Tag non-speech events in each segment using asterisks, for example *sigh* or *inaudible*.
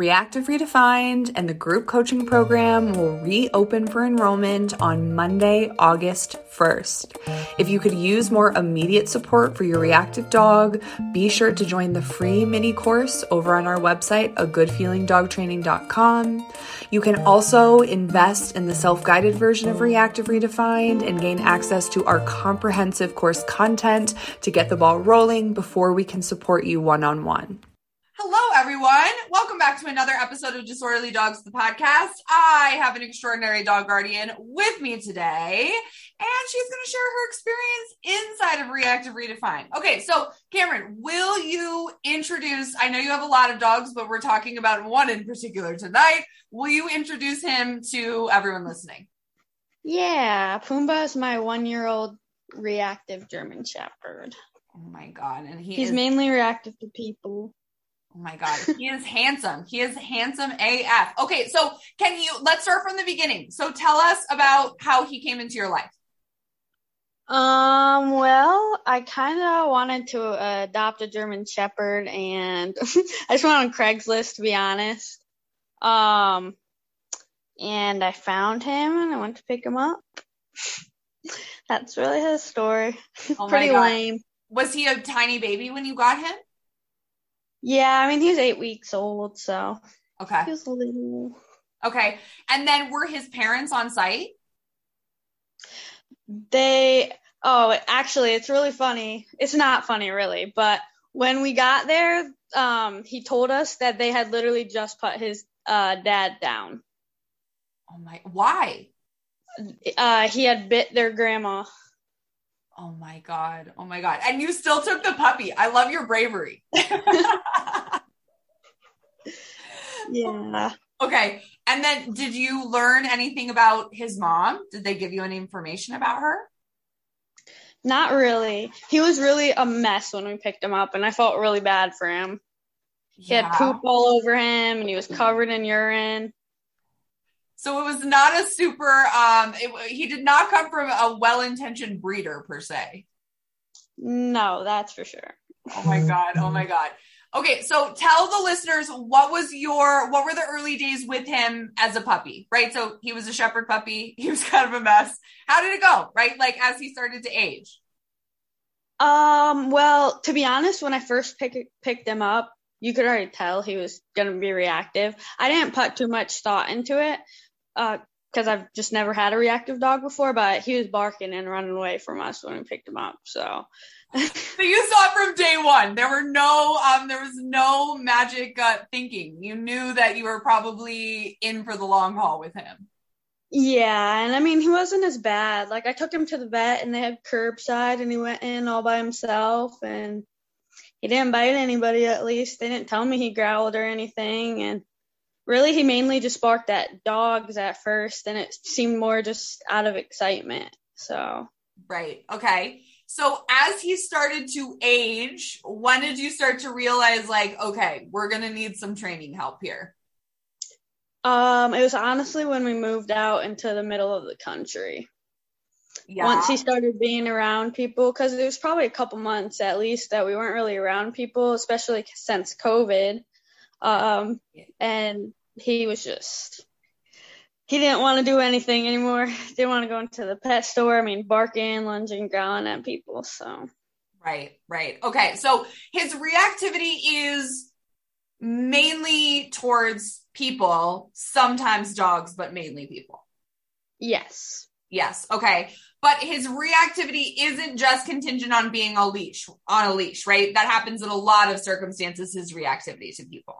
Reactive Redefined and the group coaching program will reopen for enrollment on Monday, August 1st. If you could use more immediate support for your reactive dog, be sure to join the free mini course over on our website, a agoodfeelingdogtraining.com. You can also invest in the self guided version of Reactive Redefined and gain access to our comprehensive course content to get the ball rolling before we can support you one on one. Hello, everyone. Welcome back to another episode of Disorderly Dogs, the podcast. I have an extraordinary dog guardian with me today, and she's going to share her experience inside of Reactive Redefined. Okay, so Cameron, will you introduce? I know you have a lot of dogs, but we're talking about one in particular tonight. Will you introduce him to everyone listening? Yeah, Pumbaa is my one year old reactive German Shepherd. Oh my God. And he He's is- mainly reactive to people. Oh my God. He is handsome. He is handsome AF. Okay. So can you, let's start from the beginning. So tell us about how he came into your life. Um, well, I kind of wanted to uh, adopt a German Shepherd and *laughs* I just went on Craigslist to be honest. Um, and I found him and I went to pick him up. *laughs* That's really his story. Oh Pretty lame. Was he a tiny baby when you got him? Yeah, I mean, he was eight weeks old, so Okay. he was little. Okay. And then were his parents on site? They oh, actually it's really funny. It's not funny really, but when we got there, um he told us that they had literally just put his uh dad down. Oh my, why? Uh he had bit their grandma. Oh my God. Oh my God. And you still took the puppy. I love your bravery. *laughs* Yeah. okay. And then did you learn anything about his mom? Did they give you any information about her? Not really. He was really a mess when we picked him up and I felt really bad for him. He had poop all over him and he was covered in urine. So it was not a super, um, it, he did not come from a well-intentioned breeder per se. No, that's for sure. Oh my God. Oh my God. Okay. So tell the listeners what was your, what were the early days with him as a puppy, right? So he was a shepherd puppy. *laughs* He was kind of a mess. How did it go? Right. Like as he started to age. Um, well, to be honest, when I first pick, picked him up, you could already tell he was going to be reactive. I didn't put too much thought into it, uh, cause I've just never had a reactive dog before, but he was barking and running away from us when we picked him up. So, So you saw it from day one. There were no, um, there was no magic uh, thinking. You knew that you were probably in for the long haul with him. yeah. And I mean, he wasn't as bad. Like I took him to the vet and they had curbside and he went in all by himself and he didn't bite anybody at least. They didn't tell me he growled or anything. And really, he mainly just barked at dogs at first and it seemed more just out of excitement. So, Right. Okay. So as he started to age, when did you start to realize like, okay, we're going to need some training help here? um, it was honestly when we moved out into the middle of the country. Yeah. Once he started being around people, because it was probably a couple months at least that we weren't really around people, especially since COVID. Um, and he was just, he didn't want to do anything anymore. *laughs* Didn't want to go into the pet store. I mean, barking, lunging, growling at people. So, Right, right. Okay. So his reactivity is mainly towards people, sometimes dogs, but mainly people. yes. Yes. Okay. But his reactivity isn't just contingent on being a leash, on a leash, right? That happens in a lot of circumstances, his reactivity to people.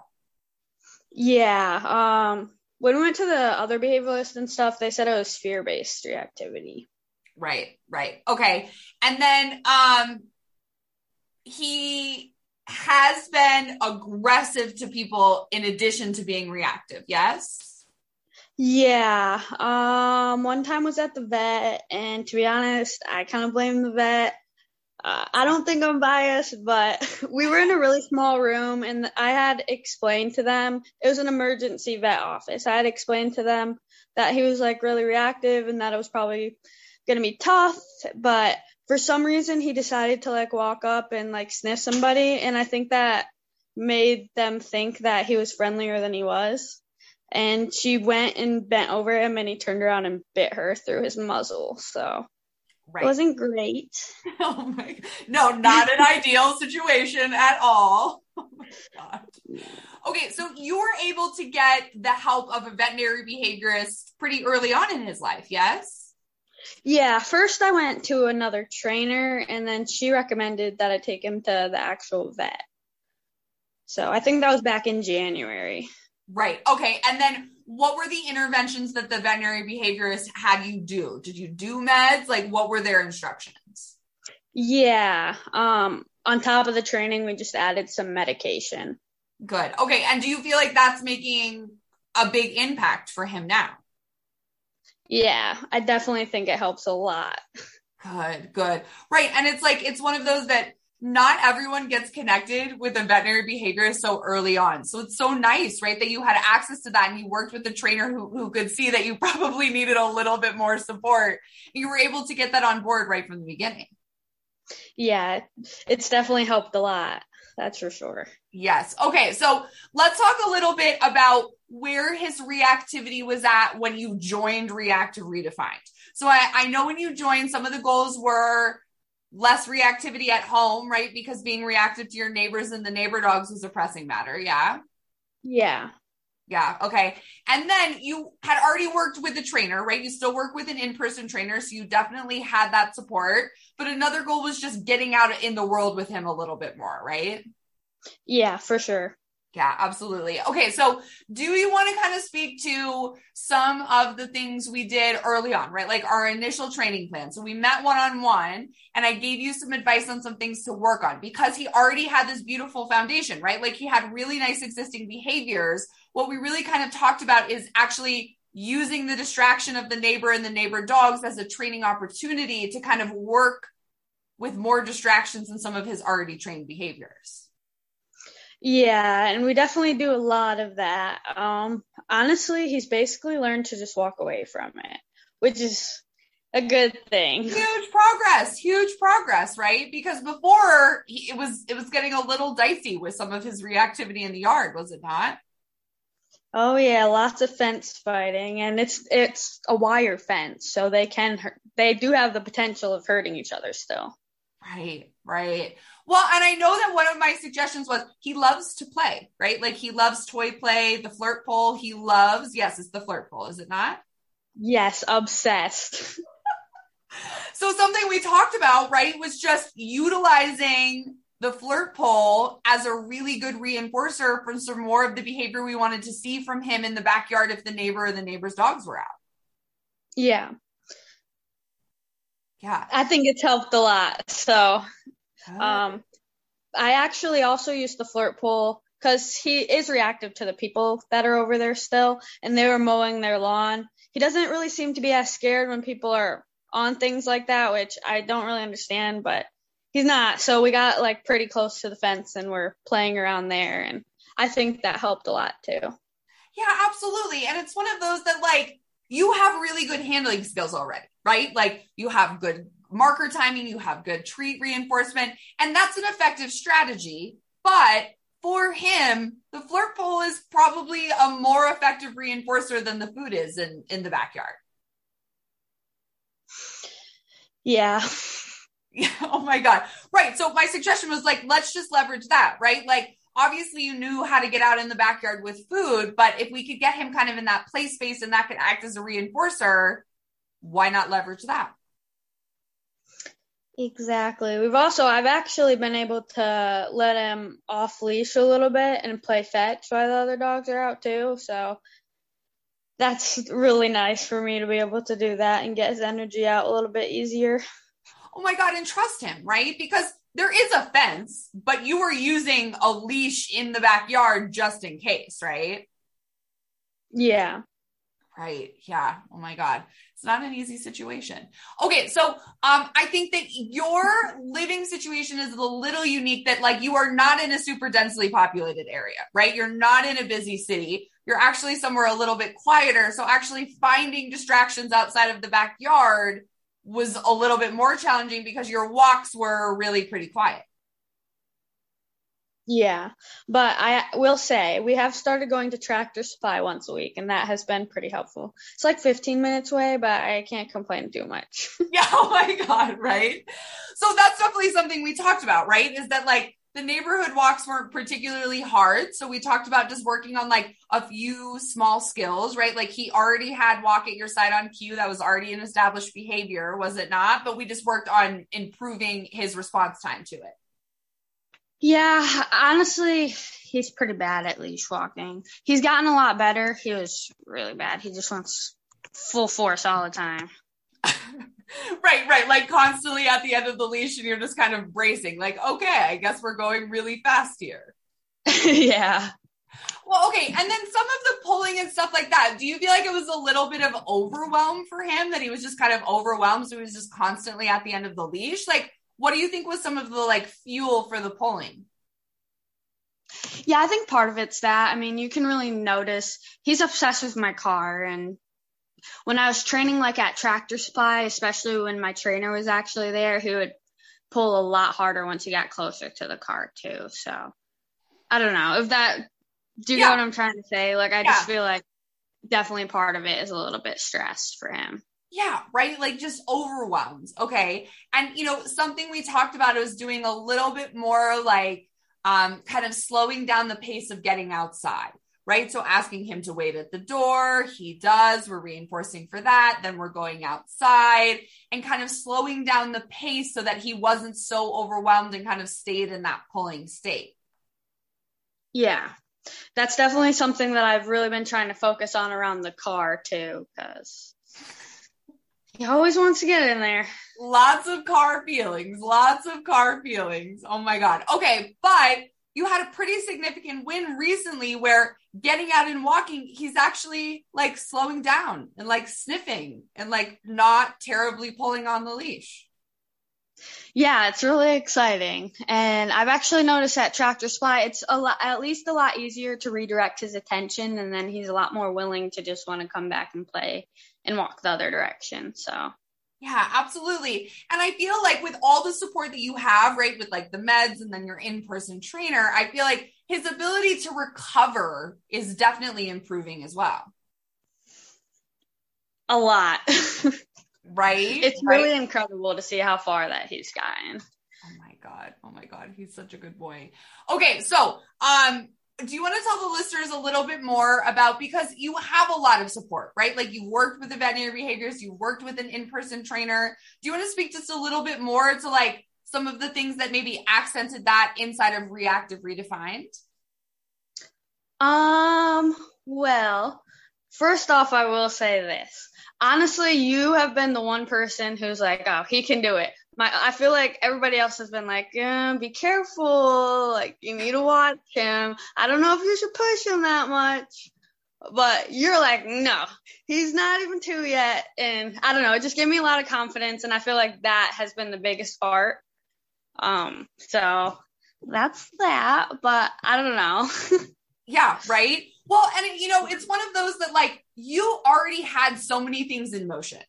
Yeah. Um, when we went to the other behavioralists and stuff, they said it was fear based reactivity. Right, right. Okay. And then um he has been aggressive to people in addition to being reactive. Yes. Yeah. Um, one time was at the vet, and to be honest, I kind of blame the vet. Uh, I don't think I'm biased, but *laughs* we were in a really small room, and I had explained to them it was an emergency vet office. I had explained to them that he was like really reactive and that it was probably gonna be tough, but for some reason he decided to like walk up and like sniff somebody, and I think that made them think that he was friendlier than he was. And she went and bent over him, and he turned around and bit her through his muzzle. So Right. it wasn't great. *laughs* Oh my no, not an ideal situation at all. *laughs* Oh my god. Okay, so you were able to get the help of a veterinary behaviorist pretty early on in his life, yes? Yeah, first I went to another trainer, and then she recommended that I take him to the actual vet. So I think that was back in January. Right. Okay. And then what were the interventions that the veterinary behaviorist had you do? Did you do meds? Like what were their instructions? Yeah. Um, on top of the training, we just added some medication. Good. Okay. And do you feel like that's making a big impact for him now? Yeah, I definitely think it helps a lot. Good, good. Right. And it's like, it's one of those that not everyone gets connected with a veterinary behaviorist so early on. So it's so nice, right? That you had access to that and you worked with a trainer who, who could see that you *laughs* probably needed a little bit more support. You were able to get that on board right from the beginning. Yeah, it's definitely helped a lot. That's for sure. Yes. Okay. So let's talk a little bit about where his reactivity was at when you joined Reactive Redefined. So I, I know when you joined, some of the goals were less reactivity at home, right? Because being reactive to your neighbors and the neighbor dogs was a pressing matter. Yeah. Yeah. Yeah. Okay. And then you had already worked with a trainer, right? You still work with an in person trainer. So you definitely had that support. But another goal was just getting out in the world with him a little bit more, right? Yeah, for sure. Yeah, absolutely. Okay, so do you want to kind of speak to some of the things we did early on, right? Like our initial training plan. So we met one on one and I gave you some advice on some things to work on because he already had this beautiful foundation, right? Like he had really nice existing behaviors. What we really kind of talked about is actually using the distraction of the neighbor and the neighbor dogs as a training opportunity to kind of work with more distractions than some of his already trained behaviors. Yeah, and we definitely do a lot of that. Um, honestly, he's basically learned to just walk away from it, which is a good thing. Huge progress, huge progress, right? Because before he, it was it was getting a little dicey with some of his reactivity in the yard, was it not? Oh yeah, lots of fence fighting, and it's it's a wire fence, so they can hurt, they do have the potential of hurting each other still. Right, right. Well, and I know that one of my suggestions was he loves to play, right? Like he loves toy play, the flirt pole. He loves, yes, it's the flirt pole, is it not? Yes, obsessed. *laughs* so something we talked about, right, was just utilizing the flirt pole as a really good reinforcer for some more of the behavior we wanted to see from him in the backyard if the neighbor or the neighbor's dogs were out. Yeah. Yeah. I think it's helped a lot. So, um, I actually also used the flirt pole because he is reactive to the people that are over there still, and they were mowing their lawn. He doesn't really seem to be as scared when people are on things like that, which I don't really understand, but he's not. So we got like pretty close to the fence and we're playing around there, and I think that helped a lot too. Yeah, absolutely. And it's one of those that like you have really good handling skills already, right? Like you have good marker timing, you have good treat reinforcement, and that's an effective strategy. But for him, the flirt pole is probably a more effective reinforcer than the food is in, in the backyard. Yeah. Yeah. *laughs* *laughs* Oh my God. Right. So my suggestion was like, let's just leverage that, right? Like, obviously you knew how to get out in the backyard with food, but if we could get him kind of in that play space and that could act as a reinforcer, why not leverage that? Exactly. We've also, I've actually been able to let him off leash a little bit and play fetch while the other dogs are out too. So that's really nice for me to be able to do that and get his energy out a little bit easier. Oh my God, and trust him, right? Because there is a fence, but you were using a leash in the backyard just in case, right? Yeah. Right. Yeah. Oh my God. It's not an easy situation. Okay. So, um, I think that your living situation is a little unique that like you are not in a super densely populated area, right? You're not in a busy city. You're actually somewhere a little bit quieter. So actually finding distractions outside of the backyard was a little bit more challenging because your walks were really pretty quiet. Yeah, but I will say we have started going to Tractor Supply once a week, and that has been pretty helpful. It's like 15 minutes away, but I can't complain too much. *laughs* yeah, oh my God, right? So that's definitely something we talked about, right? Is that like the neighborhood walks weren't particularly hard. So we talked about just working on like a few small skills, right? Like he already had walk at your side on cue. That was already an established behavior, was it not? But we just worked on improving his response time to it. Yeah, honestly, he's pretty bad at leash walking. He's gotten a lot better. He was really bad. He just wants full force all the time. *laughs* right, right. Like constantly at the end of the leash, and you're just kind of bracing, like, okay, I guess we're going really fast here. *laughs* yeah. Well, okay. And then some of the pulling and stuff like that, do you feel like it was a little bit of overwhelm for him that he was just kind of overwhelmed? So he was just constantly at the end of the leash? Like, what do you think was some of the like fuel for the pulling? Yeah, I think part of it's that. I mean, you can really notice he's obsessed with my car. And when I was training, like at Tractor Supply, especially when my trainer was actually there, he would pull a lot harder once he got closer to the car, too. So I don't know if that, do you yeah. know what I'm trying to say? Like, I yeah. just feel like definitely part of it is a little bit stressed for him. Yeah, right. Like just overwhelmed. Okay. And you know, something we talked about was doing a little bit more like um kind of slowing down the pace of getting outside. Right. So asking him to wait at the door, he does. We're reinforcing for that. Then we're going outside and kind of slowing down the pace so that he wasn't so overwhelmed and kind of stayed in that pulling state. Yeah. That's definitely something that I've really been trying to focus on around the car too, because he always wants to get in there. Lots of car feelings. Lots of car feelings. Oh my God. Okay. But you had a pretty significant win recently where getting out and walking, he's actually like slowing down and like sniffing and like not terribly pulling on the leash. Yeah, it's really exciting. And I've actually noticed at Tractor Supply, it's a lot, at least a lot easier to redirect his attention. And then he's a lot more willing to just want to come back and play and walk the other direction. So yeah, absolutely. And I feel like with all the support that you have, right, with like the meds and then your in person trainer, I feel like his ability to recover is definitely improving as well. A lot. *laughs* right? It's right? really incredible to see how far that he's gotten. Oh my god. Oh my god, he's such a good boy. Okay, so um do you want to tell the listeners a little bit more about because you have a lot of support, right? Like you worked with the veterinary behaviors, you worked with an in-person trainer. Do you want to speak just a little bit more to like some of the things that maybe accented that inside of reactive redefined? Um, well, first off, I will say this. Honestly, you have been the one person who's like, oh, he can do it my I feel like everybody else has been like, yeah, be careful. Like you need to watch him. I don't know if you should push him that much. But you're like, no, he's not even two yet. And I don't know, it just gave me a lot of confidence. And I feel like that has been the biggest part. Um, so that's that, but I don't know. *laughs* yeah, right. Well, and you know, it's one of those that like you already had so many things in motion,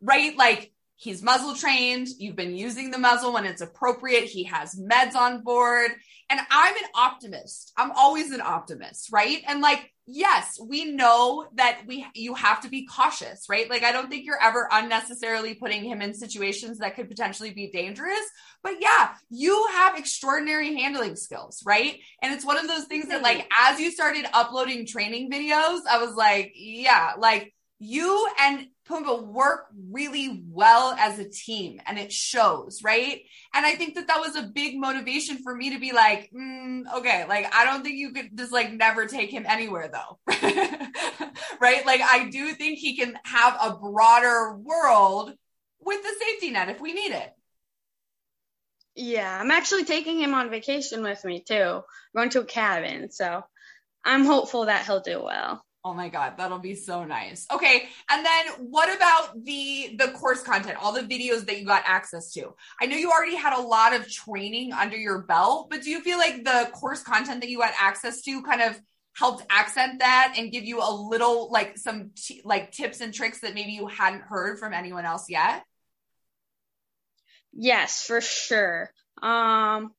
right? Like He's muzzle trained. You've been using the muzzle when it's appropriate. He has meds on board. And I'm an optimist. I'm always an optimist, right? And like, yes, we know that we you have to be cautious, right? Like I don't think you're ever unnecessarily putting him in situations that could potentially be dangerous. But yeah, you have extraordinary handling skills, right? And it's one of those things that like as you started uploading training videos, I was like, yeah, like you and Pumbaa work really well as a team and it shows, right? And I think that that was a big motivation for me to be like, mm, okay, like I don't think you could just like never take him anywhere though, *laughs* right? Like I do think he can have a broader world with the safety net if we need it. Yeah, I'm actually taking him on vacation with me too. Going to a cabin, so I'm hopeful that he'll do well. Oh my god, that'll be so nice. Okay, and then what about the the course content, all the videos that you got access to? I know you already had a lot of training under your belt, but do you feel like the course content that you had access to kind of helped accent that and give you a little like some t- like tips and tricks that maybe you hadn't heard from anyone else yet? Yes, for sure. Um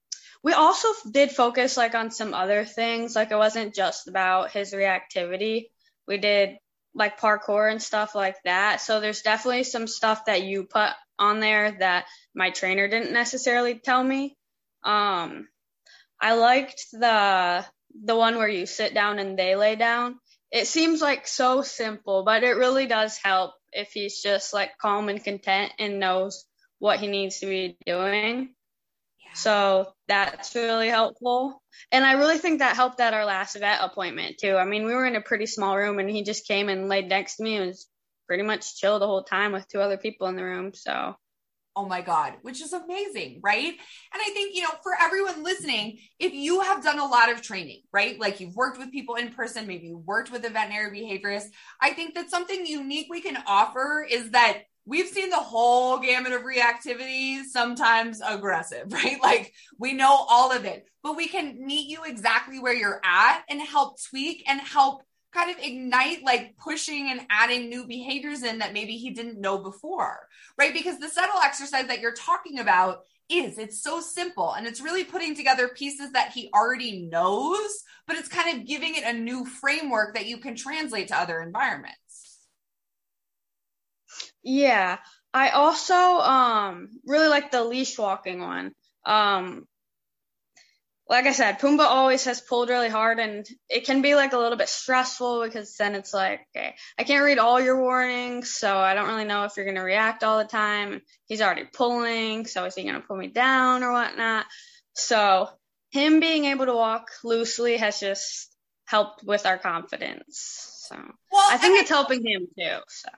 we also did focus like on some other things like it wasn't just about his reactivity. We did like parkour and stuff like that. So there's definitely some stuff that you put on there that my trainer didn't necessarily tell me. Um i liked the the one where you sit down and they lay down. It seems like so simple but it really does help if he's just like calm and content and knows what he needs to be doing so that's really helpful. And I really think that helped at our last vet appointment too. I mean, we were in a pretty small room and he just came and laid next to me and was pretty much chill the whole time with two other people in the room. So Oh my God, which is amazing, right? And I think, you know, for everyone listening, if you have done a lot of training, right? Like you've worked with people in person, maybe you worked with a veterinary behaviorist, I think that something unique we can offer is that we've seen the whole gamut of reactivity, sometimes aggressive, *laughs* right? Like we know all of it, but we can meet you exactly where you're at and help tweak and help kind of ignite like pushing and adding new behaviors in that maybe he didn't know before, right? Because the settle exercise that you're talking about is it's so simple and it's really putting together pieces that he already knows, but it's kind of giving it a new framework that you can translate to other environments. Yeah. I also um really like the leash walking one. Um like I said, Pumbaa always has pulled really hard and it can be like a little bit stressful because then it's like, okay, I can't read all your warnings, so I don't really know if you're gonna react all the time. He's already pulling, so is he gonna pull me down or whatnot? So him being able to walk loosely has just helped with our confidence. So well, I think it's helping him too. So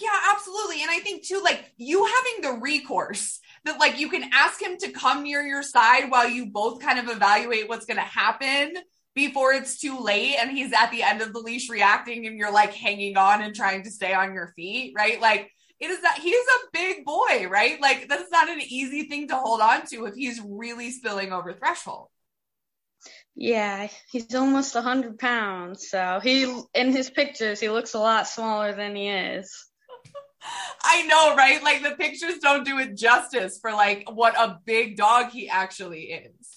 yeah, absolutely. And I think too, like you having the recourse that like you can ask him to come near your side while you both kind of evaluate what's going to happen before it's too late and he's at the end of the leash reacting and you're like hanging on and trying to stay on your feet, right? Like it is that he's a big boy, right? Like that's not an easy thing to hold on to if he's really spilling over threshold. Yeah, he's almost a hundred pounds. So he, in his pictures, he looks a lot smaller than he is. I know, right? Like the pictures don't do it justice for like what a big dog he actually is.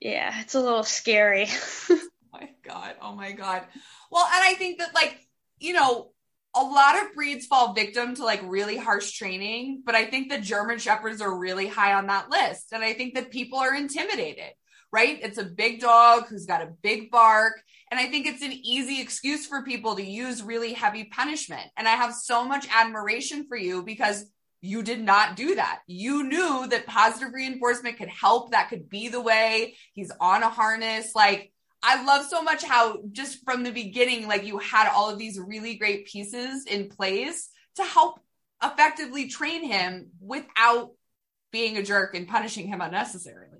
Yeah, it's a little scary. *laughs* oh my god. Oh my god. Well, and I think that like, you know, a lot of breeds fall victim to like really harsh training, but I think the German shepherds are really high on that list. And I think that people are intimidated, right? It's a big dog who's got a big bark and I think it's an easy excuse for people to use really heavy punishment. And I have so much admiration for you because you did not do that. You knew that positive reinforcement could help. That could be the way. He's on a harness. Like, I love so much how just from the beginning, like you had all of these really great pieces in place to help effectively train him without being a jerk and punishing him unnecessarily.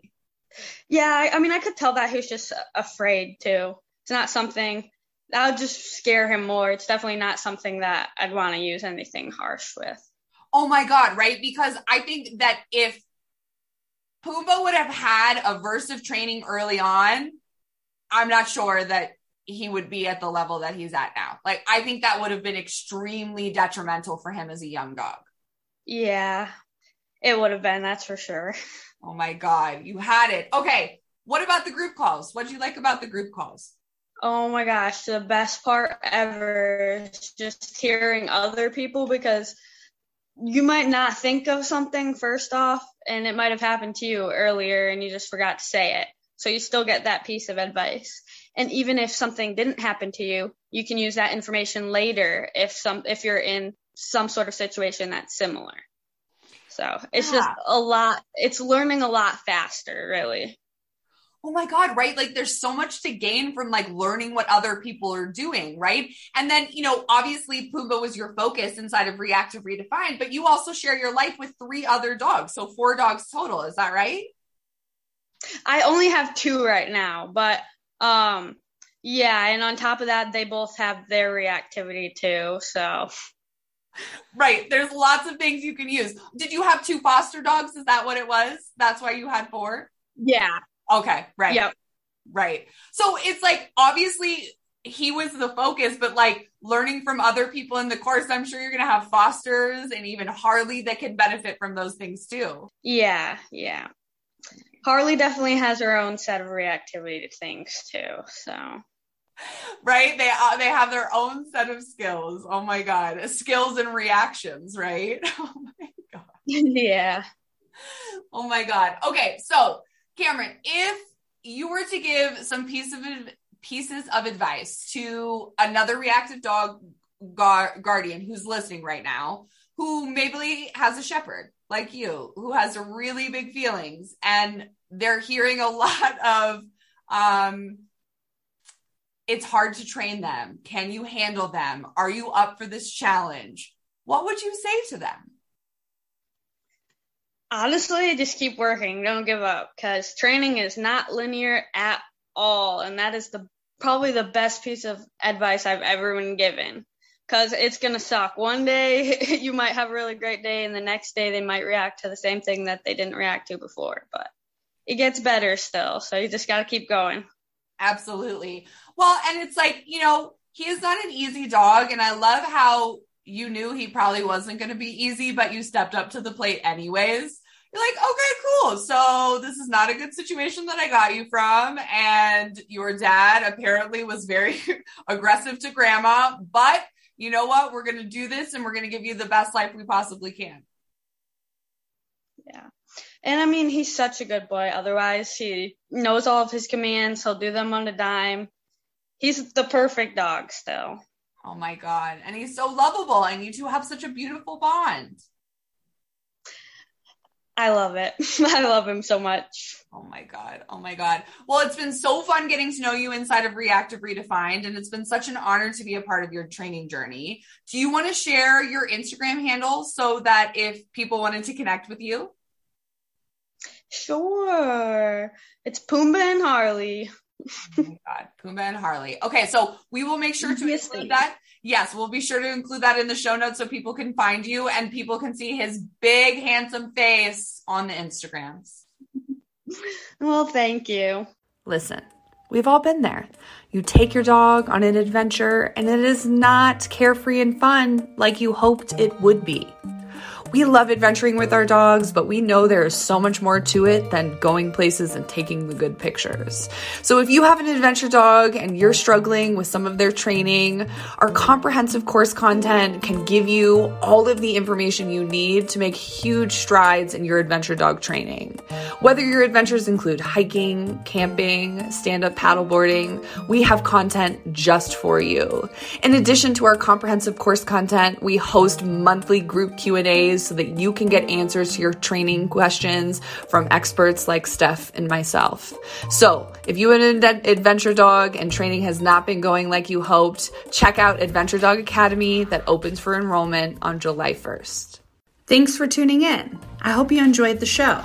Yeah, I mean, I could tell that he was just afraid too. It's not something that would just scare him more. It's definitely not something that I'd want to use anything harsh with. Oh my God, right? Because I think that if Pumbaa would have had aversive training early on, I'm not sure that he would be at the level that he's at now. Like, I think that would have been extremely detrimental for him as a young dog. Yeah, it would have been, that's for sure. *laughs* Oh my God, you had it. Okay, what about the group calls? What do you like about the group calls? Oh my gosh, the best part ever is just hearing other people because you might not think of something first off and it might have happened to you earlier and you just forgot to say it. So you still get that piece of advice. And even if something didn't happen to you, you can use that information later if some if you're in some sort of situation that's similar. So it's yeah. just a lot it's learning a lot faster, really. oh my God, right? Like there's so much to gain from like learning what other people are doing, right? And then, you know, obviously Pumbaa was your focus inside of Reactive Redefined, but you also share your life with three other dogs. So four dogs total. Is that right? I only have two right now, but um yeah, and on top of that, they both have their reactivity too. So right. There's lots of things you can use. Did you have two foster dogs? Is that what it was? That's why you had four? Yeah. Okay. Right. Yep. Right. So it's like obviously he was the focus, but like learning from other people in the course, I'm sure you're going to have fosters and even Harley that can benefit from those things too. Yeah. Yeah. Harley definitely has her own set of reactivity to things too. So *laughs* right? They uh, they have their own set of skills. Oh my god. Skills and reactions right? *laughs* Oh my god. *laughs* Yeah. Oh my god. Okay so cameron if you were to give some piece of pieces of advice to another reactive dog guardian who's listening right now who maybe has a shepherd like you who has really big feelings and they're hearing a lot of um it's hard to train them can you handle them are you up for this challenge what would you say to them honestly just keep working don't give up because training is not linear at all and that is the probably the best piece of advice i've ever been given because it's going to suck. One day *laughs* you might have a really great day, and the next day they might react to the same thing that they didn't react to before. But it gets better still. So you just got to keep going. Absolutely. Well, and it's like, you know, he is not an easy dog. And I love how you knew he probably wasn't going to be easy, but you stepped up to the plate anyways. You're like, okay, cool. So this is not a good situation that I got you from. And your dad apparently was very *laughs* aggressive to grandma, but you know what? We're going to do this and we're going to give you the best life we possibly can. Yeah. And I mean, he's such a good boy. Otherwise, he knows all of his commands. He'll do them on a dime. He's the perfect dog still. Oh my God. And he's so lovable. And you two have such a beautiful bond. I love it. *laughs* I love him so much. Oh my God. Oh my God. Well, it's been so fun getting to know you inside of Reactive Redefined, and it's been such an honor to be a part of your training journey. Do you want to share your Instagram handle so that if people wanted to connect with you? Sure. It's Pumbaa and Harley. Oh my God. Pumbaa and Harley. Okay. So we will make sure to include that yes, we'll be sure to include that in the show notes so people can find you and people can see his big, handsome face on the Instagrams. *laughs* Well, thank you. Listen, we've all been there. You take your dog on an adventure and it is not carefree and fun like you hoped it would be. We love adventuring with our dogs, but we know there is so much more to it than going places and taking the good pictures. So if you have an adventure dog and you're struggling with some of their training, our comprehensive course content can give you all of the information you need to make huge strides in your adventure dog training. Whether your adventures include hiking, camping, stand-up paddleboarding, we have content just for you. In addition to our comprehensive course content, we host monthly group Q&As so that you can get answers to your training questions from experts like Steph and myself. So, if you are an adventure dog and training has not been going like you hoped, check out Adventure Dog Academy that opens for enrollment on July 1st. Thanks for tuning in. I hope you enjoyed the show.